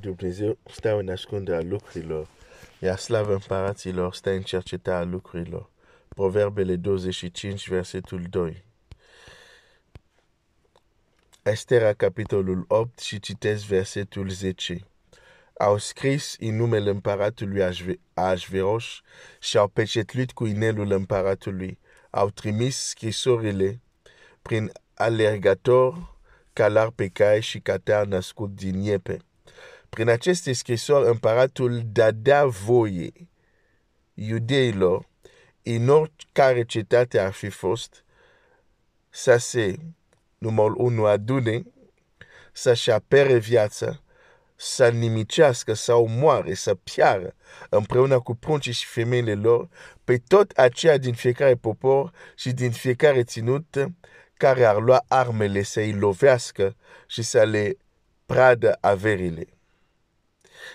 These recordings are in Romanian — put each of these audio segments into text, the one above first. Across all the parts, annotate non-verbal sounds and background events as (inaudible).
Dumnezeu stă în ascunderea lucrurilor, iar slavă împăraților stă în cercetarea lucrurilor. Proverbele 25, versetul 2. Estera, capitolul 8 și citesc versetul 10. Au scris în numele împăratului Așveroș și au pecetluit cu inelul împăratului. Au trimis scrisorile prin alergator, calar pe cai și catar născut din iepe. Prin aceste scrisori, împăratul dădea voie iudeilor, în oricare cetate ar fi fost, să se, numărul 1, adune, să-și apere viața, să nimicească, să omoare, să piară, împreună cu pruncii și femeile lor, pe tot aceea din fiecare popor și din fiecare ținut, care ar lua armele să-i lovească și să le pradă averile.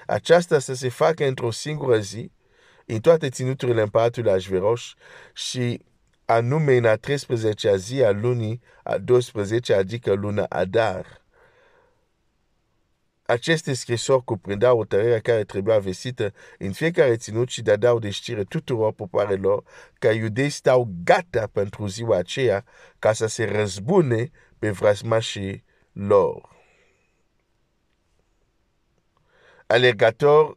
Aceasta să se facă într-o singură zi, în toate ținuturile împăratului Așveroș și anume în a 13-a zi a lunii a 12 adică luna Adar. Aceste scrisori cuprindeau o tărere care trebuia vestită în fiecare ținut și dădeau de știre tuturor popoarelor că iudei stau gata pentru ziua aceea ca să se răzbune pe vrasmașii lor. Alergator,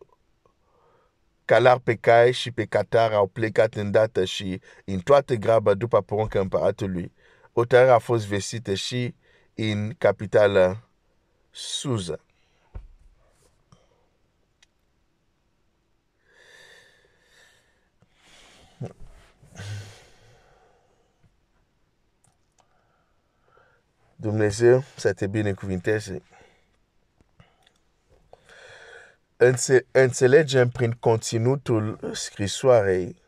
calar pe cai și pe catar au plecat îndată și în toată graba după porunca împăratului. O tărere a fost vestită și în capitala Suza. Dumnezeu să te binecuvinteze. Înțe- înțelegem prin conținutul scrisoarei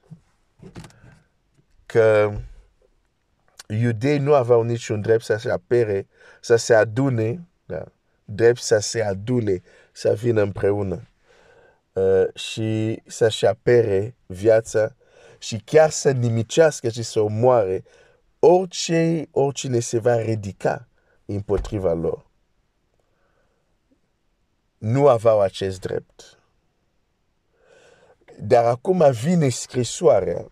că iudei nu aveau niciun drept să se apere, să se adune, da? drept să se adune, să vină împreună uh, și să-și apere viața și chiar să nimicească și să omoare orice, oricine se va ridica împotriva lor. Nu aveau acest drept. Dar acum vine scrisoarea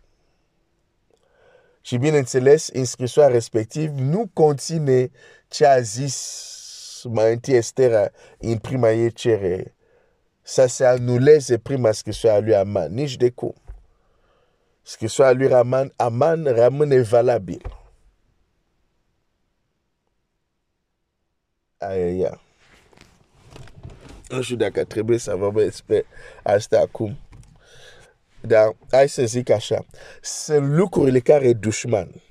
și bineînțeles, în respectiv nu conține ce a zis mai întâi Estera în prima ei cerere să se anuleze prima scrisoare lui Aman, nici de cum. Scrisoarea lui Aman, Aman rămâne valabil. Aia, Nu știu dacă trebuie să vorbesc despre asta acum. Dar hai să zic așa. Sunt lucrurile care dușman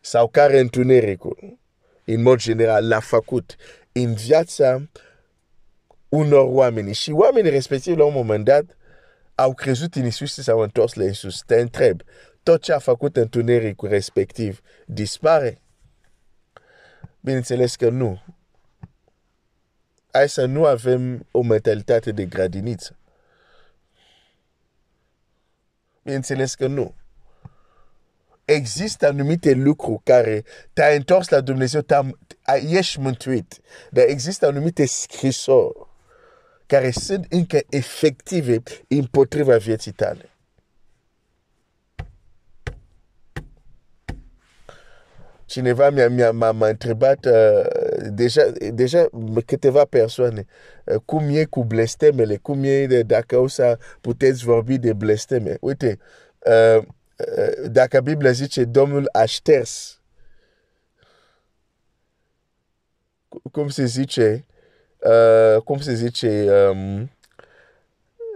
sau care întunericul, în mod general, l-a făcut în viața unor oameni. Și oamenii respectiv, la un moment dat, au crezut în Isus și s-au întors la Isus. Te întreb, tot ce a făcut întunericul respectiv dispare? Bineînțeles că nu hai să nu avem o mentalitate de grădiniță. Bineînțeles că nu. Există anumite lucruri care te-ai întors la Dumnezeu, ești mântuit. Dar există anumite scrisori care sunt încă efective împotriva vieții tale. cineva mi-a, mi-a, m-a întrebat uh, deja, deja câteva persoane. Uh, cum e cu blestemele, cum e de, dacă o să puteți vorbi de blesteme. Uite, uh, uh, dacă Biblia zice Domnul a șters, cum se zice, uh, cum se zice, um,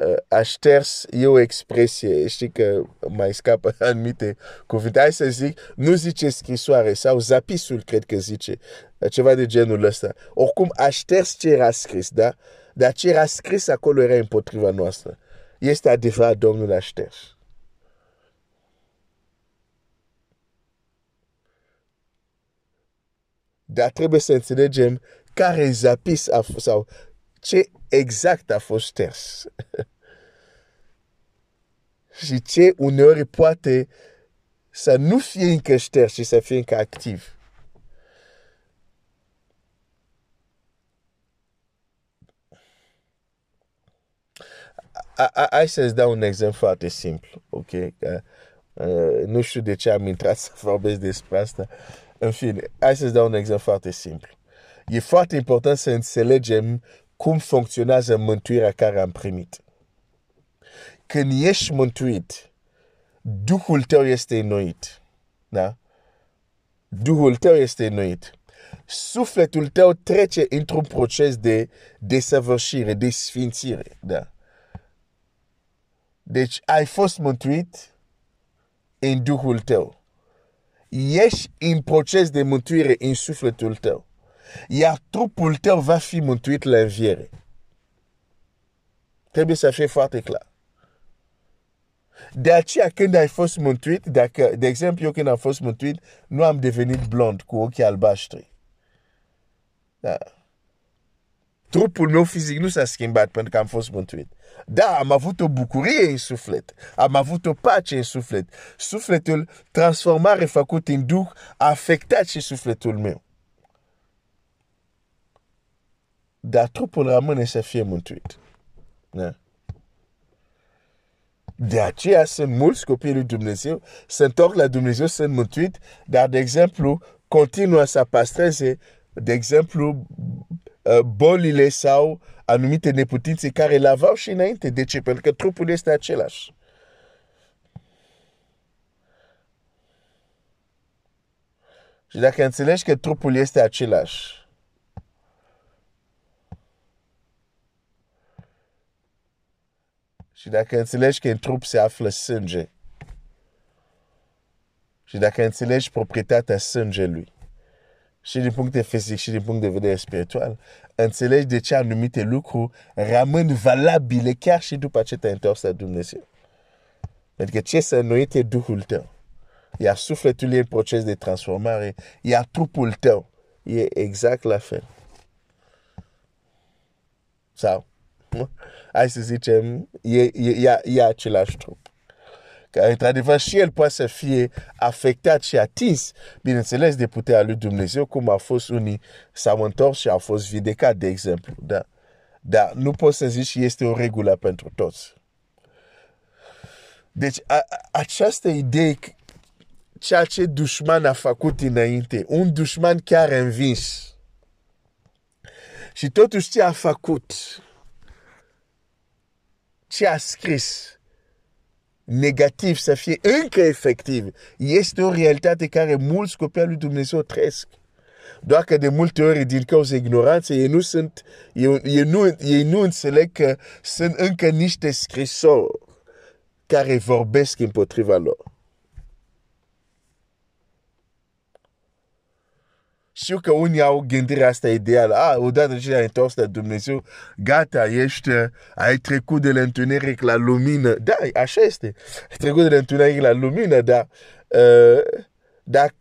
uh, aș șters e o expresie, știi că mai scapă (laughs) anumite cuvinte. Hai să zic, nu zice scrisoare sau zapisul, cred că zice, ceva de genul ăsta. Oricum, aș șters ce era scris, da? Dar ce era scris acolo era împotriva noastră. Este adevărat, Domnul a șters. Dar trebuie să înțelegem care zapis a fost, sau ce exact a fost șters. (laughs) și ce uneori poate să nu fie încă șters și să fie încă activ. hai să-ți dau un exemplu foarte simplu, ok? Uh, nu știu de ce am intrat să vorbesc despre asta. În fine, hai să-ți dau un exemplu foarte simplu. E foarte important să înțelegem cum funcționează mântuirea care am primit. Când ești mântuit, Duhul tău este înnoit. Da? Duhul tău este înnoit. Sufletul tău trece într-un proces de desăvârșire, de sfințire. Da? Deci ai fost mântuit în Duhul tău. Ești în proces de mântuire în sufletul tău. Iar trupul tău va fi mântuit la înviere. Trebuie să fie foarte clar. De aceea, când ai fost mântuit, dacă, de exemplu, eu când am fost mântuit, nu am devenit blond cu ochii albaștri. Da. Trupul meu fizic nu s-a schimbat pentru că am fost mântuit. Da, am avut o bucurie în suflet. Am avut o pace în suflet. Sufletul, transformare făcut în duh, a afectat și sufletul meu. Dar trupul rămâne să fie mântuit. Da. De aceea sunt mulți copii lui Dumnezeu, se întorc la Dumnezeu, sunt mântuit, dar, de exemplu, continuă să pastreze, de exemplu, uh, bolile sau anumite neputințe care le aveau și înainte. De ce? Pentru că trupul este același. Și dacă înțelegi că trupul este același, În trup se află sânge, și dacă înțelegi proprietatea sângelui, și din punct de fizic și din punct de vedere spiritual, înțelegi de ce anumite lucruri rămân valabile chiar și după ce te-ai întors la Dumnezeu. Pentru că ce să înnoit e Duhul tău. Iar sufletul e în proces de transformare, iar trupul tău e exact la fel. Hai să zicem, e, e, e, e același trup. Că, într-adevăr, și el poate să fie afectat și atins, bineînțeles, de puterea lui Dumnezeu, cum a fost unii s-au întors și au fost vindecat, de exemplu. Da? Dar nu poți să zici că este o regulă pentru toți. Deci, a, această idee, ceea ce dușman a făcut înainte, un dușman chiar învins, și totuși ce a făcut, ce a scris negativ să fie încă efectiv, este o realitate care mulți copii lui Dumnezeu trăiesc. Doar că de multe ori, din cauza ignoranței, ei nu, sunt, ei, ei, nu, ei nu înțeleg că sunt încă niște scrisori care vorbesc împotriva lor. Știu că unii au gândirea asta ideală. Ah, odată ce ai întors la Dumnezeu, gata, ești, ai trecut de la întuneric la lumină. Da, așa este. Ai trecut de la întuneric la lumină, dar, uh, dar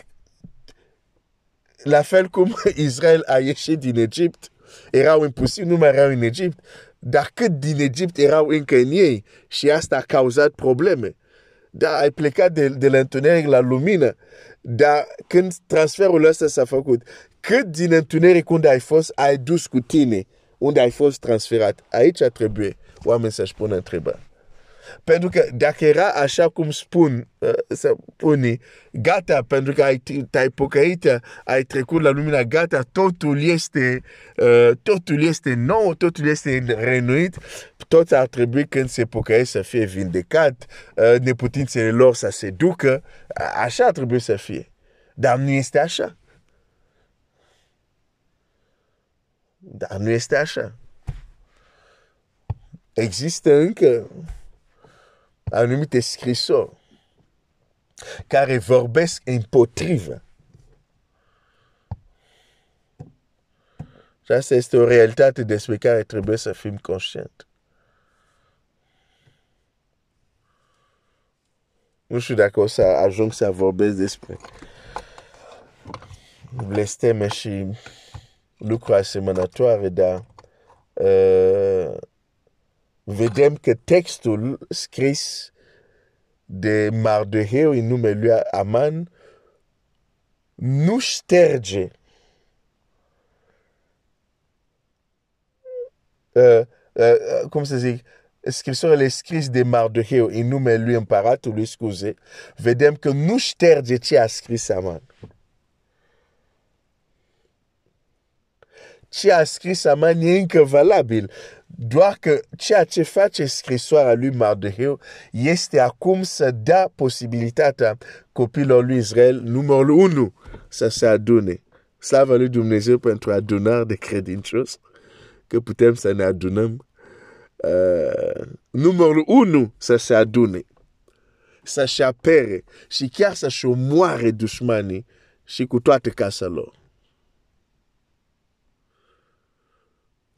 la fel cum (laughs) Israel a ieșit din Egipt, erau imposibil, nu mai erau în Egipt, dar cât din Egipt erau încă în ei și asta a cauzat probleme. Da, ai plecat de, de la întuneric la lumină, dar când transferul ăsta s-a făcut, cât din întuneric unde ai fost, ai dus cu tine, unde ai fost transferat. Aici trebuie oameni să-și pună întrebări. Pentru că dacă era așa cum spun, uh, să pune, gata, pentru că ai, te-ai pocăit, ai trecut la lumina, gata, totul este, uh, totul este nou, totul este renuit, tot ar trebui când se pocăiesc să fie vindecat, uh, neputințele lor să se ducă, așa ar trebui să fie. Dar nu este așa. Dar nu este așa. Există încă anumite scrisori care vorbesc împotrivă. Și asta este o realitate despre care trebuie să fim conștient. Nu știu dacă o să ajung să vorbesc despre blesteme și lucruri asemănătoare, dar uh, vedem că textul scris de Mardoheu în numele lui Aman nu șterge uh, uh, uh, cum să zic, scrisorile scris de Mardoheu în numele lui împăratului, scuze, vedem că nu șterge ce a scris Aman. Ce a scris Aman e încă valabil, doar că ceea ce face scrisoarea lui Mardoheu este acum să dea posibilitatea copilor lui Israel, numărul 1, să se adune. Slavă lui Dumnezeu pentru adunare de credincios, că putem să ne adunăm uh, numărul unu să se adune, să-și apere și chiar să-și omoare dușmanii și cu toate casa lor.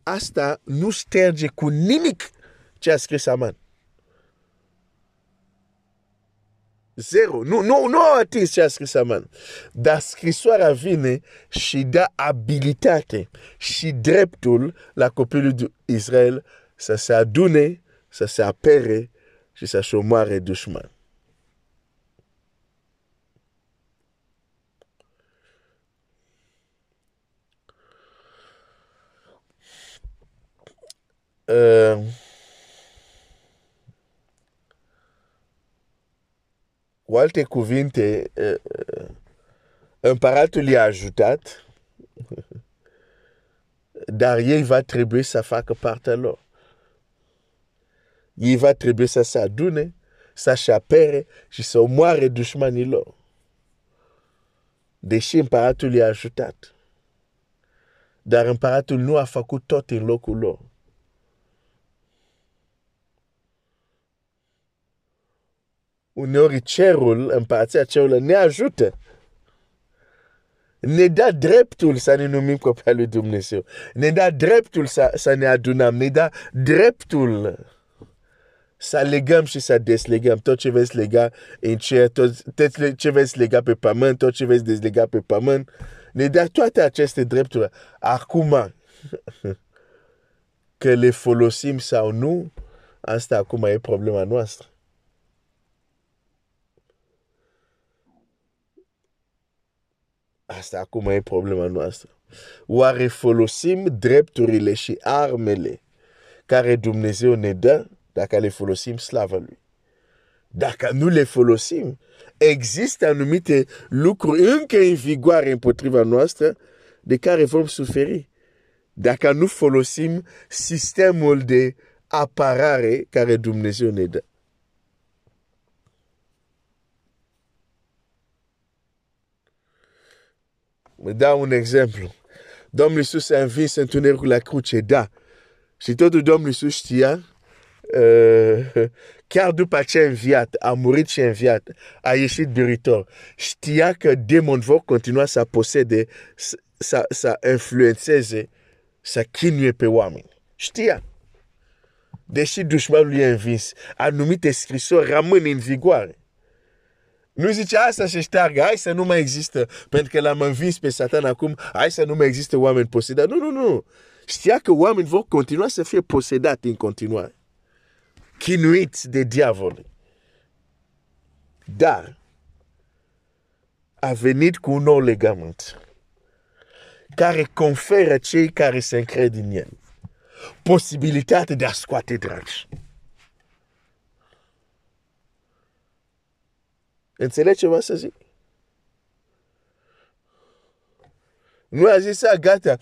Asta nu șterge cu nimic ce a scris Aman. Zero. Nu, nu, nu au atins ce a scris Aman. Dar scrisoarea vine și dă abilitate și dreptul la copilul Israel să se adune, să se apere și să-și omoare dușman. Uh, cu alte cuvinte, uh, împăratul i-a ajutat, dar ei va trebui să facă partea lor ei va trebui să se adune, să-și apere și să omoare dușmanii lor. Deși împăratul i-a ajutat. Dar împăratul nu a făcut tot în locul lor. Uneori cerul, împărația cerului ne ajută. Ne dă dreptul să ne numim copii lui Dumnezeu. Ne dă dreptul să, să ne adunăm. Ne dă dreptul să legăm și să deslegăm tot ce vezi lega în cer, tot, tot ce vezi lega pe pământ, tot ce vezi deslega pe pământ. Ne dă toate aceste drepturi. Acum, (laughs) că le folosim sau nu, asta acum e problema noastră. Asta acum e problema noastră. Oare folosim drepturile și armele care Dumnezeu ne dă dacă le folosim, slavă lui. Dacă nu le folosim, există anumite lucruri încă în vigoare împotriva noastră de care vom suferi. Dacă nu folosim sistemul de apărare care Dumnezeu ne dă. Dau un exemplu. Domnul Iisus a învins întunericul la cruce, da. Și totul Domnul Iisus știa uh, (laughs) chiar după ce a înviat, a murit și a înviat, a ieșit biritor. Știa că demoni vor continua să posede, să, să influențeze, să chinuie pe oameni. Știa. Deși dușmanul i-a învins, anumite scrisori rămân în vigoare. Nu zice asta să șteargă, hai să nu mai există, pentru că l-am învins pe satan acum, hai să nu mai există oameni posedați. Nu, nu, nu. Știa că oameni vor continua să fie posedați în continuare chinuiți de diavol. Dar a venit cu un nou legământ care conferă cei care se încred în el posibilitatea de a scoate dragi. Înțelegi ce vreau să zic? Nu a zis, gata,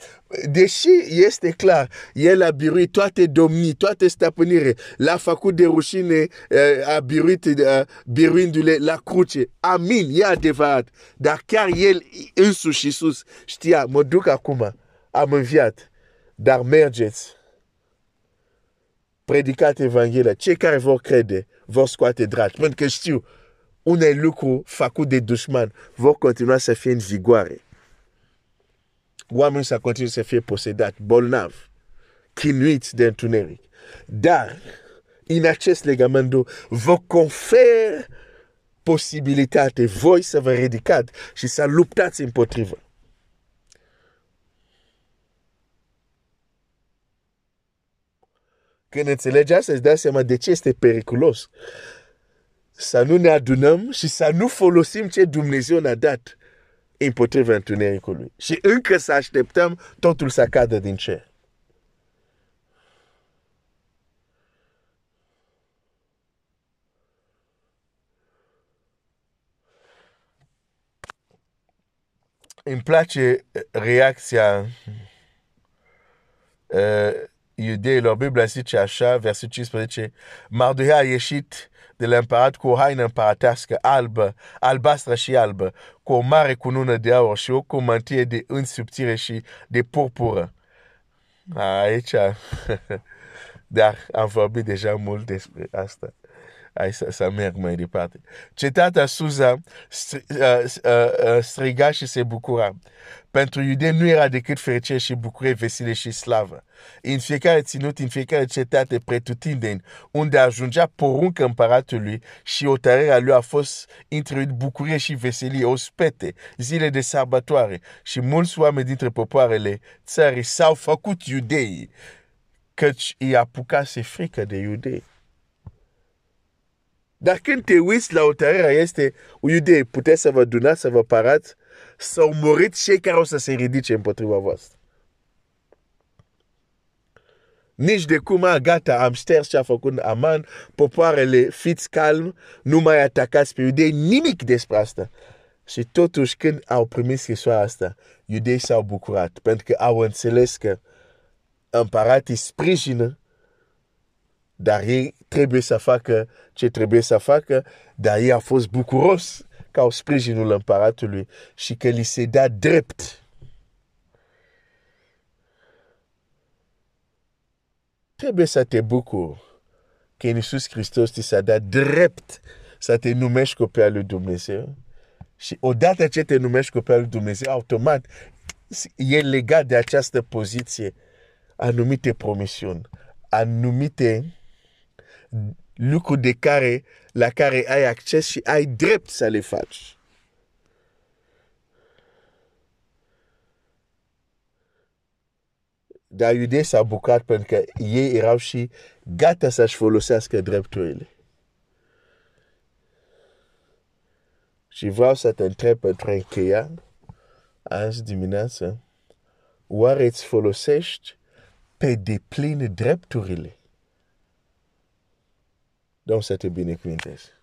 deși este clar, el a biruit toate domnii, toate stăpânire, l-a făcut de rușine, eh, a biruit, eh, biruindu-le la cruce. Amin, e adevărat. Dar chiar el însuși Iisus știa, mă duc acum, am înviat, dar mergeți. Predicat Evanghelia, cei care vor crede, vor scoate dragi, pentru că știu, unele lucruri făcut de dușman vor continua să fie în vigoare oamenii să continue să fie posedați, bolnavi, chinuiți de întuneric. Dar, în acest legament, vă confer posibilitate voi să vă ridicați și să luptați împotrivă. Când înțelegi asta, îți dai seama de ce este periculos să nu ne adunăm și să nu folosim ce Dumnezeu ne-a dat împotriva întunericului. Și încă să așteptăm totul să cadă din cer. îmi place reacția uh, iudeilor. Biblia zice așa, versetul 15, Mardohea a ieșit de la împărat cu o haină împărătească albă, albastră și albă, cu o mare cunună de aur și o comantie de însubțire și de purpură. Aici, (laughs) dar am vorbit deja mult despre asta. Hai să, să merg mai departe. Cetatea Suza striga și se bucura. Pentru iudei nu era decât fericire și bucurie, vesile și slavă. În fiecare ținut, în fiecare cetate pretutindeni, unde ajungea poruncă împăratului și otărerea lui a fost introduit bucurie și veselie, ospete, zile de sărbătoare și mulți oameni dintre popoarele țării s-au făcut iudei, căci îi apucase frică de iudei. Dar când te uiți la hotărârea este, iudei, puteți să vă dunați, să vă parați, s-au murit cei care o să se ridice împotriva voastră. Nici de cum, a, gata, am șters ce a făcut Aman, popoarele, fiți calm, nu mai atacați pe iudei, nimic despre asta. Și totuși, când au primit scrisoarea asta, iudei s-au bucurat, pentru că au înțeles că împăratii sprijină dar ei trebuie să facă ce trebuie să facă, dar ei a fost bucuros ca au sprijinul împăratului și că li se da drept. Trebuie să te bucuri că în Iisus Hristos ți s-a dat drept să te numești copil al lui Dumnezeu. Și odată ce te numești copil al lui Dumnezeu, automat e legat de această poziție anumite promisiuni, anumite lucruri de care, la care ai acces și ai drept să le faci. Dar iudei s-au bucat pentru că ei erau și gata să-și folosească drepturile. Și vreau să te întreb pentru încheia azi dimineață, oare îți folosești pe deplin drepturile? don't settle beneath princesa.